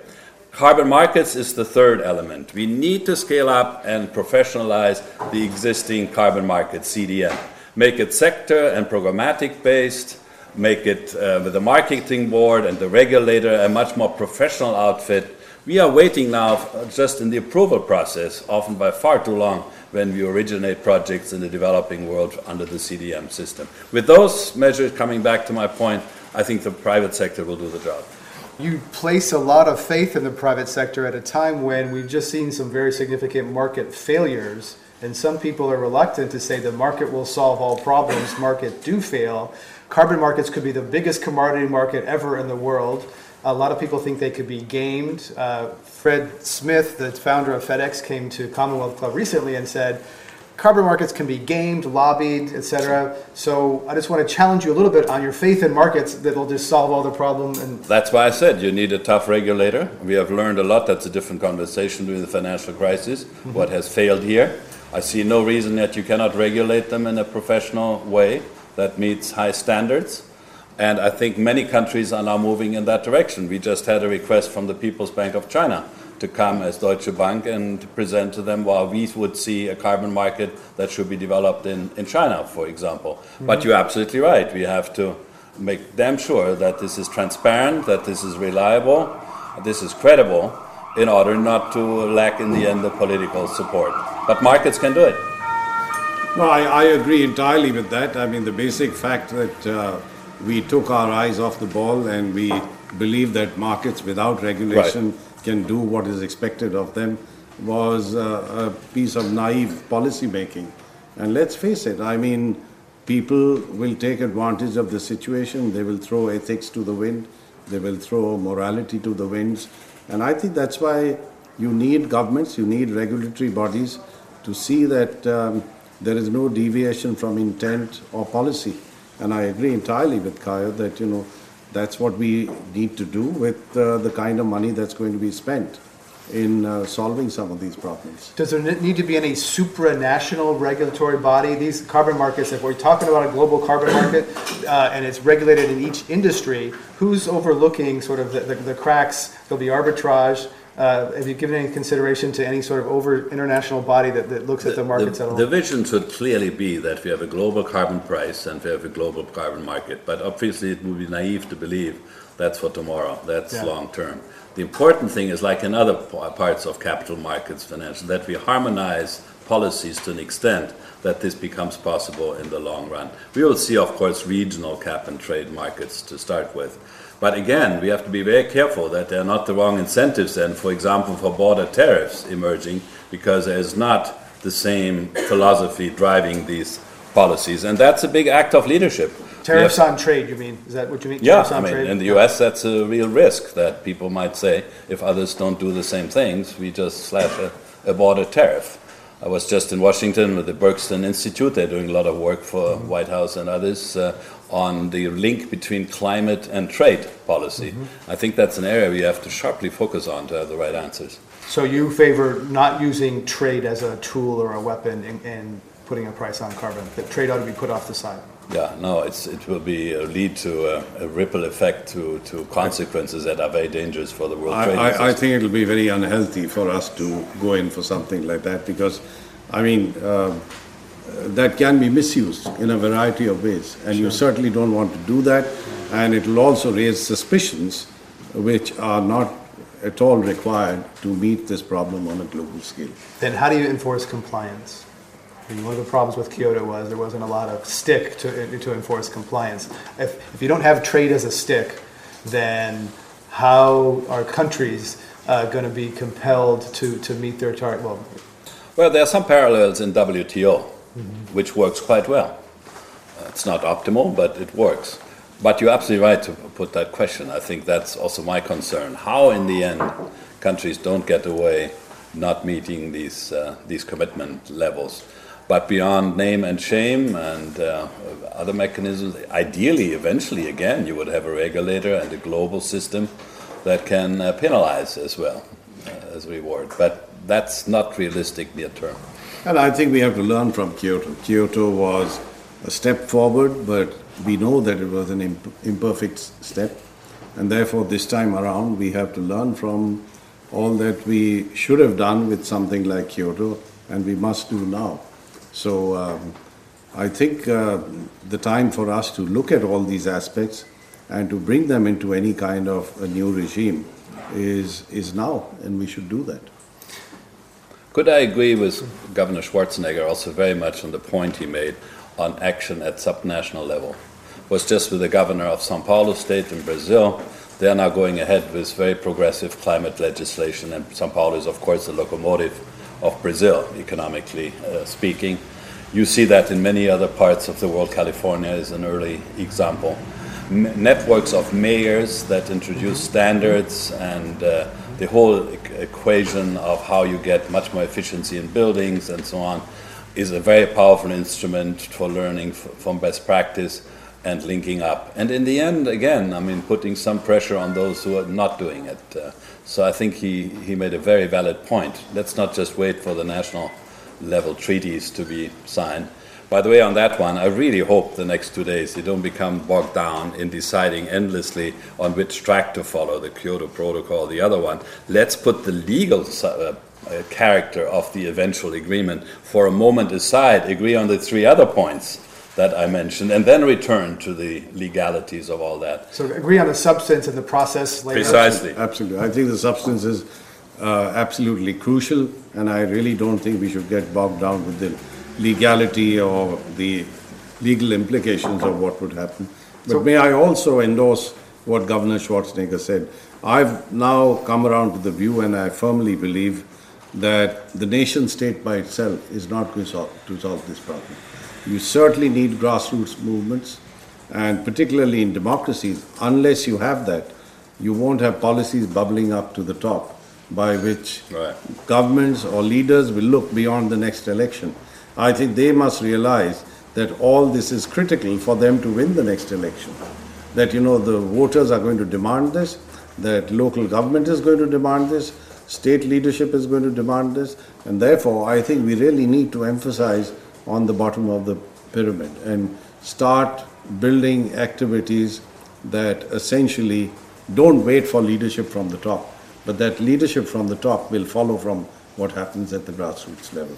Carbon markets is the third element. We need to scale up and professionalize the existing carbon market, CDM. Make it sector and programmatic based, make it uh, with the marketing board and the regulator a much more professional outfit. We are waiting now just in the approval process, often by far too long, when we originate projects in the developing world under the CDM system. With those measures, coming back to my point, I think the private sector will do the job you place a lot of faith in the private sector at a time when we've just seen some very significant market failures. And some people are reluctant to say the market will solve all problems. Market do fail. Carbon markets could be the biggest commodity market ever in the world. A lot of people think they could be gamed. Uh, Fred Smith, the founder of FedEx, came to Commonwealth Club recently and said, carbon markets can be gamed, lobbied, etc. So I just want to challenge you a little bit on your faith in markets that will just solve all the problem. And that's why I said you need a tough regulator. We have learned a lot. That's a different conversation during the financial crisis. Mm-hmm. What has failed here? I see no reason that you cannot regulate them in a professional way that meets high standards. And I think many countries are now moving in that direction. We just had a request from the People's Bank of China to come as Deutsche Bank and present to them why we would see a carbon market that should be developed in, in China, for example. Mm-hmm. But you're absolutely right. We have to make damn sure that this is transparent, that this is reliable, this is credible, in order not to lack in the end the political support. But markets can do it. No, I, I agree entirely with that. I mean, the basic fact that uh, we took our eyes off the ball and we believe that markets without regulation. Right can do what is expected of them was uh, a piece of naive policy making. And let's face it, I mean, people will take advantage of the situation, they will throw ethics to the wind, they will throw morality to the winds. And I think that's why you need governments, you need regulatory bodies to see that um, there is no deviation from intent or policy. And I agree entirely with Caio that, you know, that's what we need to do with uh, the kind of money that's going to be spent in uh, solving some of these problems. Does there need to be any supranational regulatory body? These carbon markets, if we're talking about a global carbon market uh, and it's regulated in each industry, who's overlooking sort of the, the, the cracks? There'll be arbitrage. Uh, have you given any consideration to any sort of over international body that, that looks at the markets the, at all? The vision should clearly be that we have a global carbon price and we have a global carbon market. But obviously, it would be naive to believe that's for tomorrow. That's yeah. long term. The important thing is, like in other parts of capital markets, financial, that we harmonize policies to an extent that this becomes possible in the long run. We will see, of course, regional cap and trade markets to start with. But again, we have to be very careful that there are not the wrong incentives then, for example, for border tariffs emerging, because there is not the same philosophy driving these policies. And that's a big act of leadership. Tariffs on trade, you mean? Is that what you mean? Yeah, I mean, trade? in the US, that's a real risk that people might say if others don't do the same things, we just slash a, a border tariff. I was just in Washington with the Berkson Institute. They're doing a lot of work for. White House and others uh, on the link between climate and trade policy. Mm-hmm. I think that's an area we have to sharply focus on to have the right answers. So you favor not using trade as a tool or a weapon in, in putting a price on carbon. That trade ought to be put off the side. Yeah, no, it's, it will be uh, lead to a, a, ripple effect to, to consequences that are very dangerous for the world I, trade. I, I, think it will be very unhealthy for us to go in for something like that because, I mean, uh, that can be misused in a variety of ways, and sure. you certainly don't want to do that. And it will also raise suspicions which are not at all required to meet this problem on a global scale. Then how do you enforce compliance? I mean, one of the problems with Kyoto was there wasn't a lot of stick to, to enforce compliance. If, if you don't have trade as a stick, then how are countries uh, going to be compelled to, to meet their target? Well, well, there are some parallels in WTO, mm-hmm. which works quite well. Uh, it's not optimal, but it works. But you're absolutely right to put that question. I think that's also my concern. How, in the end, countries don't get away not meeting these, uh, these commitment levels. But beyond name and shame and uh, other mechanisms, ideally, eventually, again, you would have a regulator and a global system that can uh, penalize as well uh, as reward. But that's not realistic near term. And I think we have to learn from Kyoto. Kyoto was a step forward, but we know that it was an imp- imperfect step. And therefore, this time around, we have to learn from all that we should have done with something like Kyoto, and we must do now. So, um, I think uh, the time for us to look at all these aspects and to bring them into any kind of a new regime is, is now, and we should do that. Could I agree with Governor Schwarzenegger also very much on the point he made on action at subnational level? Was just with the governor of Sao Paulo state in Brazil. They are now going ahead with very progressive climate legislation, and Sao Paulo is, of course, the locomotive of Brazil, economically uh, speaking. You see that in many other parts of the world. California is an early example. M- networks of mayors that introduce standards and uh, the whole equation of how you get much more efficiency in buildings and so on is a very powerful instrument for learning from best practice and linking up. And in the end, again, I mean, putting some pressure on those who are not doing it. Uh, so I think he, he made a very valid point. Let's not just wait for the national level treaties to be signed. By the way, on that one, I really hope the next two days you don't become bogged down in deciding endlessly on which track to follow the Kyoto Protocol, the other one. Let's put the legal uh, uh, character of the eventual agreement for a moment aside, agree on the three other points that I mentioned, and then return to the legalities of all that. So agree on the substance and the process later. Precisely. Absolutely. I think the substance is uh, absolutely crucial, and I really don't think we should get bogged down with the legality or the legal implications of what would happen. But so, may I also endorse what Governor Schwarzenegger said? I've now come around to the view, and I firmly believe that the nation state by itself is not going to solve, this problem. You certainly need grassroots movements, and particularly in democracies, unless you have that, you won't have policies bubbling up to the top by which right. governments or leaders will look beyond the next election. I think they must realize that all this is critical for them to win the next election. That, you know, the voters are going to demand this, that local government is going to demand this, state leadership is going to demand this, and therefore I think we really need to emphasize on the bottom of the pyramid and start building activities that essentially don't wait for leadership from the top, but that leadership from the top will follow from what happens at the grassroots level.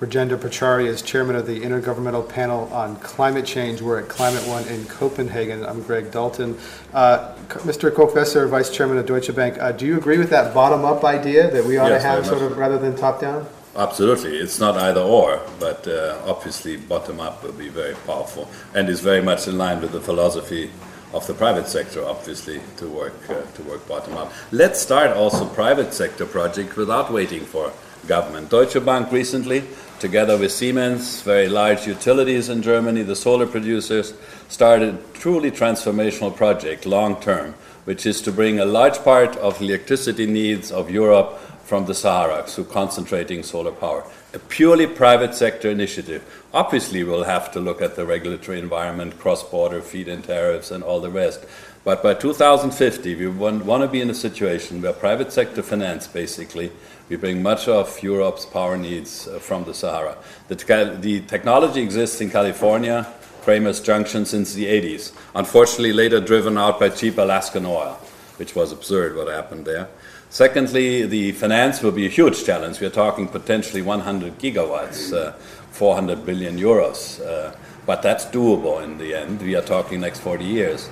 Rajendra Pachauri is chairman of the Intergovernmental Panel on Climate Change. We're at Climate One in Copenhagen. I'm Greg Dalton. Uh, Mr. Koch-Weser, vice chairman of Deutsche Bank, uh, do you agree with that bottom up idea that we ought yes, to have sort of rather than top down? Absolutely, it's not either or, but uh, obviously bottom up will be very powerful and is very much in line with the philosophy of the private sector, obviously, to work uh, to work bottom up. Let's start also private sector project without waiting for government. Deutsche Bank recently, together with Siemens, very large utilities in Germany, the solar producers, started a truly transformational project, long term, which is to bring a large part of electricity needs of Europe from the Sahara through concentrating solar power. A purely private sector initiative. Obviously, we'll have to look at the regulatory environment, cross border feed in tariffs, and all the rest. But by 2050, we want, want to be in a situation where private sector finance basically we bring much of Europe's power needs uh, from the Sahara. The, te- the, technology exists in California, Kramers Junction, since the 80s. Unfortunately, later driven out by cheap Alaskan oil, which was absurd what happened there. Secondly, the finance will be a huge challenge. We are talking potentially 100 gigawatts, uh, 400 billion euros. Uh, but that's doable in the end. We are talking next 40 years.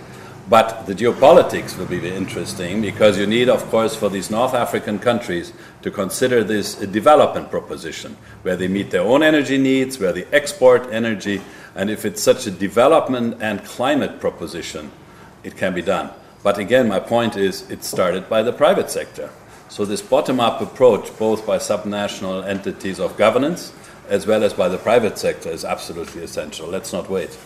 But the geopolitics will be interesting because you need, of course, for these North African countries to consider this a development proposition where they meet their own energy needs, where they export energy, and if it's such a development and climate proposition, it can be done. But again, my point is it started by the private sector. So, this bottom up approach, both by subnational entities of governance as well as by the private sector, is absolutely essential. Let's not wait.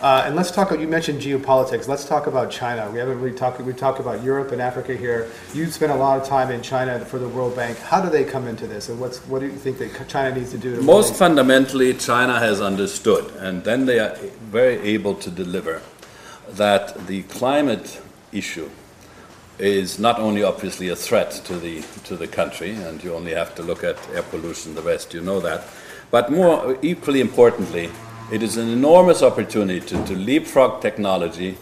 Uh, and let's talk. You mentioned geopolitics. Let's talk about China. We haven't really talked. We talked about Europe and Africa here. You spent a lot of time in China for the World Bank. How do they come into this, and what's what do you think that China needs to do? To Most really fundamentally, China has understood, and then they are very able to deliver that the climate issue is not only obviously a threat to the to the country, and you only have to look at air pollution, the rest you know that, but more equally importantly it is an enormous opportunity to, to leapfrog technology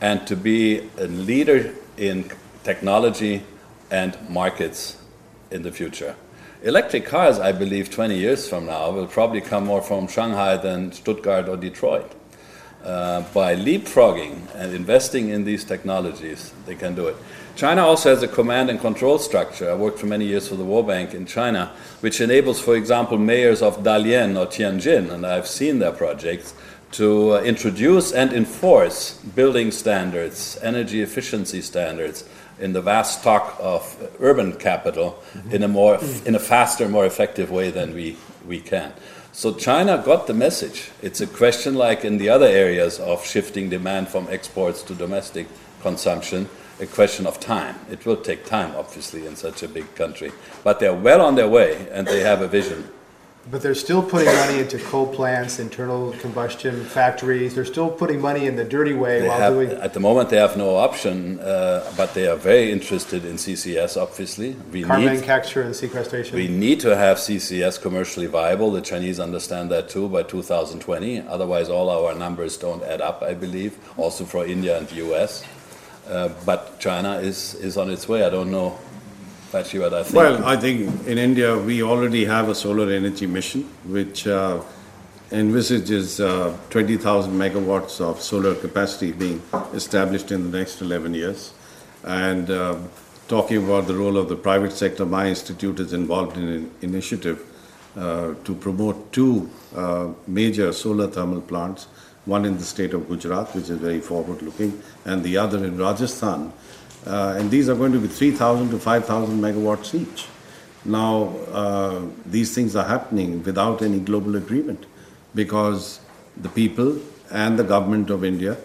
and to be a leader in technology and markets in the future. Electric cars, I believe, 20 years from now will probably come more from Shanghai than Stuttgart or Detroit. Uh, by leapfrogging and investing in these technologies, they can do it. China also has a command and control structure. I worked for many years for the World Bank in China, which enables, for example, mayors of Dalian or Tianjin, and I've seen their projects, to uh, introduce and enforce building standards, energy efficiency standards in the vast stock of urban capital mm-hmm. in a more in a faster, more effective way than we, we can. So China got the message. It's a question like in the other areas of shifting demand from exports to domestic consumption a question of time. It will take time, obviously, in such a big country. But they're well on their way and they have a vision. But they're still putting money into coal plants, internal combustion factories. They're still putting money in the dirty way they while have, doing. At the moment, they have no option, uh, but they are very interested in CCS. Obviously, we carbon need, capture and sequestration. We need to have CCS commercially viable. The Chinese understand that too by 2020. Otherwise, all our numbers don't add up. I believe, also for India and the U.S. Uh, but China is, is on its way. I don't know actually what I think. Well, I think in India we already have a solar energy mission which uh, envisages uh, 20,000 megawatts of solar capacity being established in the next 11 years. And um, talking about the role of the private sector, my institute is involved in an initiative uh, to promote two uh, major solar thermal plants one in the state of Gujarat, which is very forward looking, and the other in Rajasthan. Uh, and these are going to be 3,000 to 5,000 megawatts each. Now, uh, these things are happening without any global agreement because the people and the government of India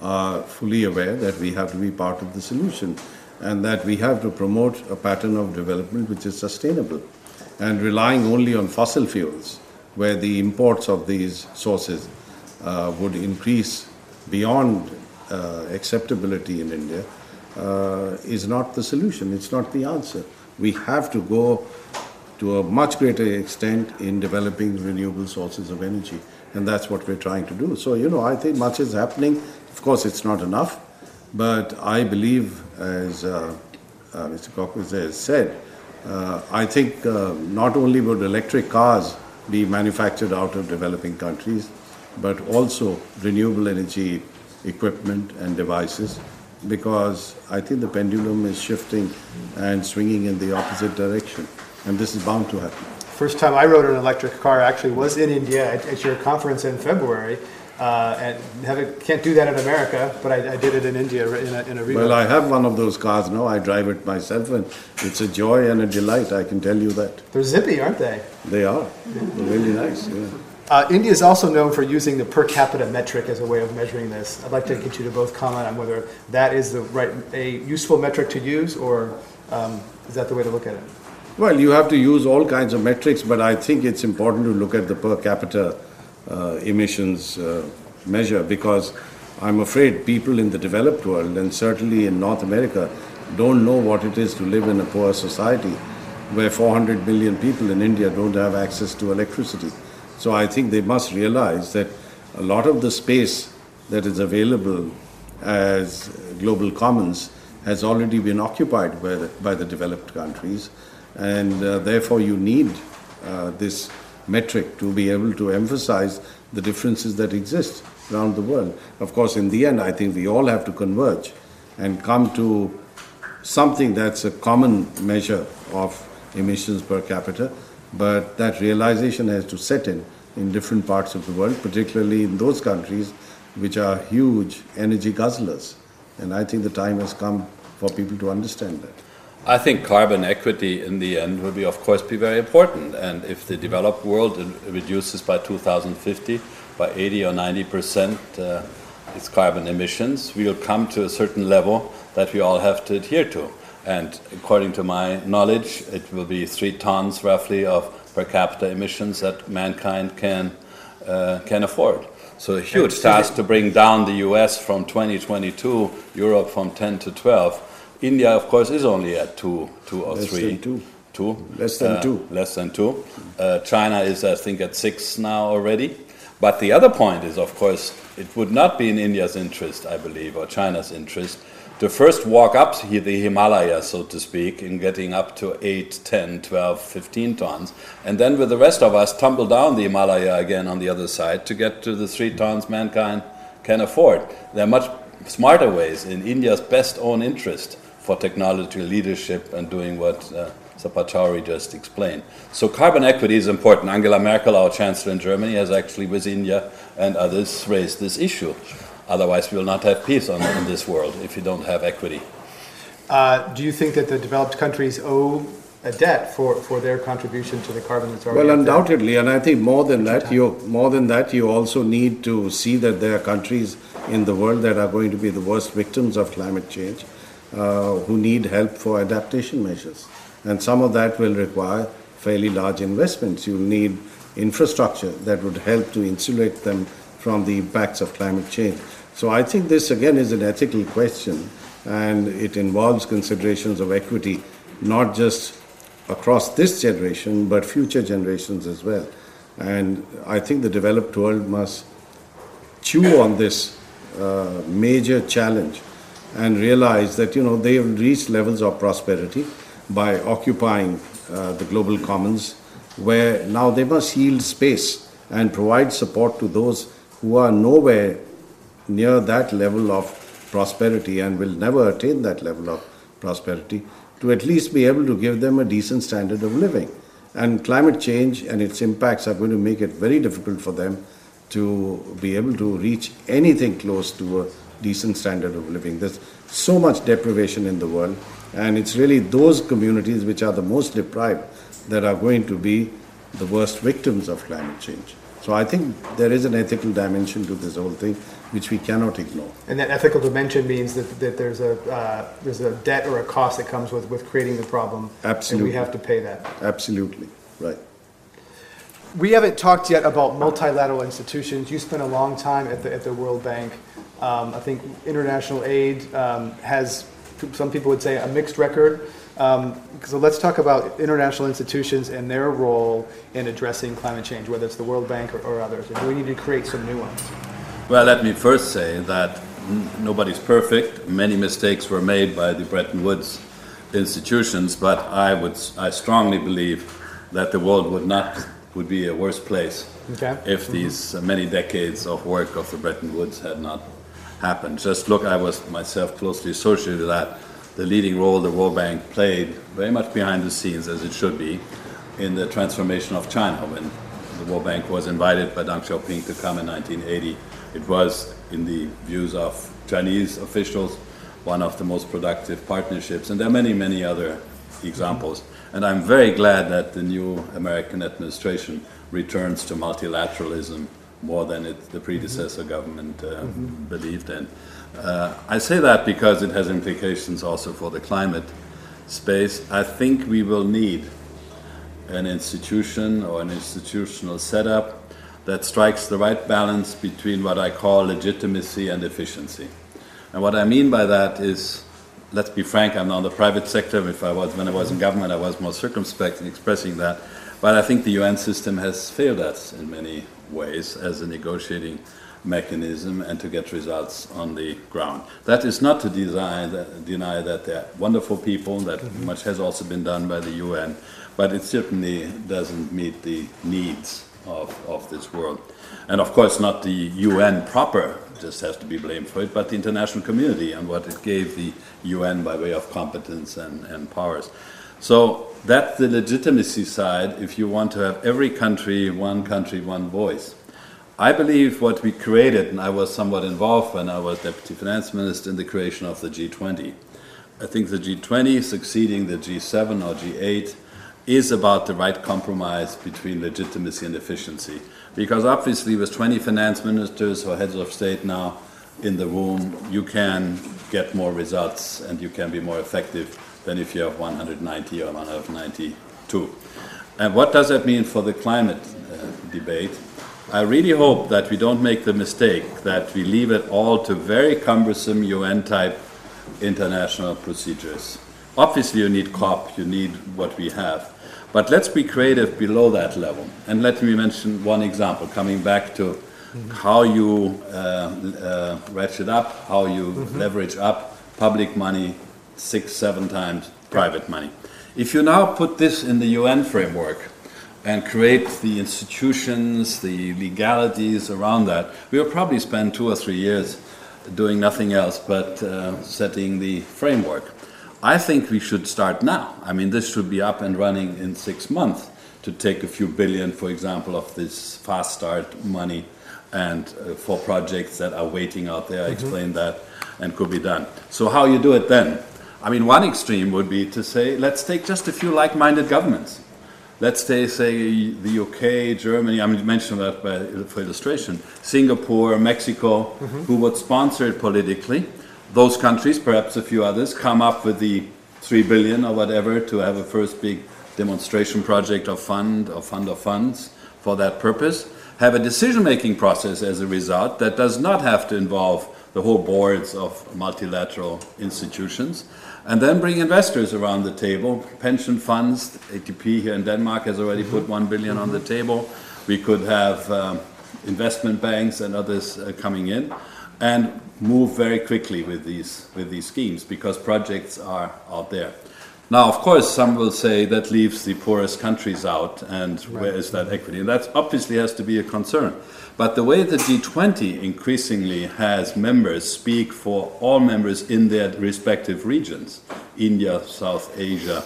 are fully aware that we have to be part of the solution and that we have to promote a pattern of development which is sustainable. And relying only on fossil fuels, where the imports of these sources uh, would increase beyond uh, acceptability in India uh, is not the solution. It's not the answer. We have to go to a much greater extent in developing renewable sources of energy, and that's what we're trying to do. So, you know, I think much is happening. Of course, it's not enough, but I believe, as uh, uh, Mr. Cockles has said, uh, I think not only would electric cars be manufactured out of developing countries, but also renewable energy equipment and devices because I think the pendulum is shifting and swinging in the opposite direction, and this is bound to happen. First time I rode an electric car actually was in India at, at your conference in February. Uh, and have can't do that in America, but I, I did it in India in a, in a Well, I have one of those cars now. I drive it myself, and it's a joy and a delight. I can tell you that. They're zippy, aren't they? They are. They're really nice. Yeah. Uh, India is also known for using the per capita metric as a way of measuring this. I'd like to get you to both comment on whether that is the right, a useful metric to use, or um, is that the way to look at it? Well, you have to use all kinds of metrics, but I think it's important to look at the per capita uh, emissions uh, measure because I'm afraid people in the developed world and certainly in North America don't know what it is to live in a poor society where 400 million people in India don't have access to electricity. So I think they must realize that a lot of the space that is available as global commons has already been occupied by the, by the developed countries, and uh, therefore you need uh, this metric to be able to emphasize the differences that exist around the world. Of course, in the end, I think we all have to converge and come to something that's a common measure of emissions per capita, but that realization has to set in in different parts of the world, particularly in those countries which are huge energy guzzlers. And I think the time has come for people to understand that. I think carbon equity in the end will be, of course, be very important. And if the developed world reduces by 2050 by 80 or 90 percent uh, its carbon emissions, we'll come to a certain level that we all have to adhere to. And according to my knowledge, it will be three tons roughly of per capita emissions that mankind can uh, can afford. So a huge task to bring down the U.S. from 2022, Europe from 10 to 12 India, of course, is only at two, two or less three. Than two. Two. Less than uh, two. Less than two. Uh, China is, I think, at six now already. But the other point is, of course, it would not be in India's interest, I believe, or China's interest, to first walk up the Himalaya, so to speak, in getting up to 8, 10, 12, 15 tons, and then with the rest of us tumble down the Himalaya again on the other side to get to the 3 tons mankind can afford. There are much smarter ways in India's best own interest for technological leadership and doing what uh, just explained. So carbon equity is important. Angela Merkel, our chancellor in Germany, has actually with India and others raised this issue. Otherwise, we will not have peace on, in this world if you don't have equity. Uh, do you think that the developed countries owe a debt for, for their contribution to the carbon that's already Well, undoubtedly, and I think more than that, you more than that, you also need to see that there are countries in the world that are going to be the worst victims of climate change uh, who need help for adaptation measures. And some of that will require fairly large investments. You'll need infrastructure that would help to insulate them from the impacts of climate change. So I think this again is an ethical question and it involves considerations of equity, not just across this generation, but future generations as well. And I think the developed world must chew on this uh, major challenge and realize that you know they have reached levels of prosperity by occupying uh, the global commons where now they must yield space and provide support to those who are nowhere near that level of prosperity and will never attain that level of prosperity to at least be able to give them a decent standard of living and climate change and its impacts are going to make it very difficult for them to be able to reach anything close to a decent standard of living. There's so much deprivation in the world, and it's really those communities which are the most deprived that are going to be the worst victims of climate change. So I think there is an ethical dimension to this whole thing which we cannot ignore. And that ethical dimension means that, that there's a uh, there's a debt or a cost that comes with, with creating the problem. Absolutely. And we have to pay that. Absolutely, right. We haven't talked yet about multilateral institutions. You spent a long time at the, at the World Bank. Um, I think international aid um, has, some people would say, a mixed record. Um, so let's talk about international institutions and their role in addressing climate change, whether it's the World Bank or, or others. And we need to create some new ones. Well, let me first say that nobody's perfect. Many mistakes were made by the Bretton Woods institutions, but I would, I strongly believe that the world would not would be a worse place Okay. if these uh, many decades of work of the Bretton Woods had not happened. Just look, I was myself closely associated with that. The leading role the World Bank played, very much behind the scenes as it should be, in the transformation of China. When the World Bank was invited by Deng Xiaoping to come in 1980, it was, in the views of Chinese officials, one of the most productive partnerships. And there are many, many other examples. And I'm very glad that the new American administration returns to multilateralism more than it, the predecessor government uh, believed in. Uh, I say that because it has implications also for the climate space. I think we will need an institution or an institutional setup that strikes the right balance between what I call legitimacy and efficiency. And what I mean by that is let's be frank, I'm not in the private sector. If I was, when I was in government, I was more circumspect in expressing that. But I think the UN system has failed us in many ways as a negotiating mechanism and to get results on the ground. That is not to deny that, deny that they're wonderful people, that mm-hmm. much has also been done by the UN, but it certainly doesn't meet the needs of, of this world. And of course, not the UN proper just has to be blamed for it, but the international community and what it gave the UN by way of competence and, and powers. So that's the legitimacy side if you want to have every country, one country, one voice. I believe what we created, and I was somewhat involved when I was Deputy Finance Minister in the creation of the G20. I think the G20 succeeding the G7 or G8 is about the right compromise between legitimacy and efficiency. Because obviously, with 20 finance ministers or heads of state now in the room, you can get more results and you can be more effective than if you have 190 or 192. And what does that mean for the climate uh, debate? I really hope that we don't make the mistake that we leave it all to very cumbersome UN type international procedures. Obviously, you need COP, you need what we have. But let's be creative below that level. And let me mention one example, coming back to how you uh, uh, ratchet up, how you mm-hmm. leverage up public money six, seven times private money. If you now put this in the UN framework and create the institutions, the legalities around that, we will probably spend two or three years doing nothing else but uh, setting the framework. I think we should start now. I mean, this should be up and running in six months to take a few billion, for example, of this fast start money and uh, for projects that are waiting out there. I mm-hmm. explained that and could be done. So, how you do it then? I mean, one extreme would be to say, let's take just a few like minded governments. Let's say, say the UK, Germany, I mean, mentioned that by, for illustration, Singapore, Mexico, mm-hmm. who would sponsor it politically. Those countries, perhaps a few others, come up with the three billion or whatever to have a first big demonstration project or fund or fund of funds for that purpose, have a decision making process as a result that does not have to involve the whole boards of multilateral institutions, and then bring investors around the table. Pension funds, ATP here in Denmark has already put one billion on the table. We could have um, investment banks and others uh, coming in and move very quickly with these with these schemes because projects are out there. Now, of course, some will say that leaves the poorest countries out, and right. where is that equity? And that obviously has to be a concern. But the way the G20 increasingly has members speak for all members in their respective regions India, South Asia,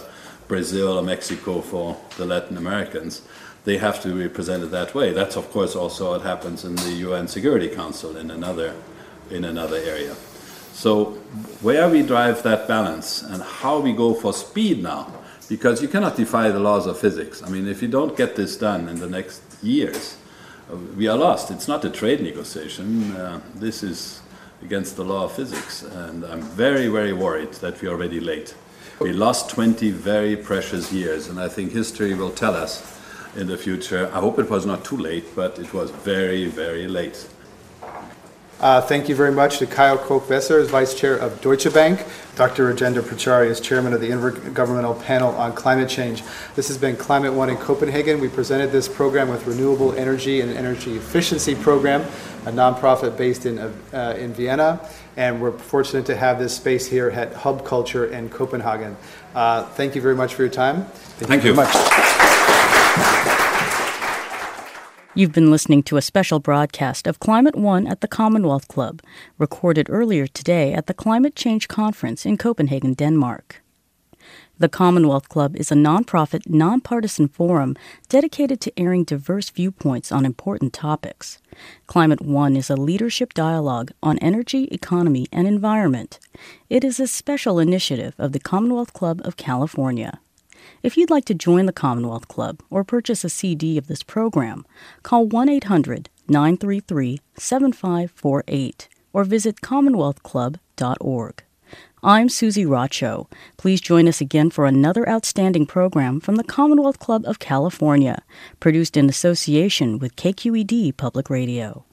Brazil, Mexico for the Latin Americans they have to be presented that way. That's, of course, also what happens in the UN Security Council in another in another area. So where we drive that balance and how we go for speed now, because you cannot defy the laws of physics. I mean, if you don't get this done in the next years, we are lost. It's not a trade negotiation. Uh, this is against the law of physics, and I'm very, very worried that we're already late. We lost 20 very precious years, and I think history will tell us in the future. I hope it was not too late, but it was very, very late. Uh, thank you very much to Caio Koch-Weser as Vice Chair of Deutsche Bank, Dr. Rajendra Pachauri as Chairman of the Intergovernmental Panel on Climate Change. This has been Climate One in Copenhagen. We presented this program with Renewable Energy and Energy Efficiency Program, a nonprofit based in, uh, in Vienna. And we're fortunate to have this space here at Hub Culture in Copenhagen. Uh, thank you very much for your time. Thank, thank you. you. very much. You've been listening to a special broadcast of Climate One at the Commonwealth Club, recorded earlier today at the Climate Change Conference in Copenhagen, Denmark. The Commonwealth Club is a nonprofit, nonpartisan forum dedicated to airing diverse viewpoints on important topics. Climate One is a leadership dialogue on energy, economy, and environment. It is a special initiative of the Commonwealth Club of California. If you'd like to join the Commonwealth Club or purchase a CD of this program, call 1 800 933 7548 or visit commonwealthclub.org. I'm Susie Racho. Please join us again for another outstanding program from the Commonwealth Club of California, produced in association with KQED Public Radio.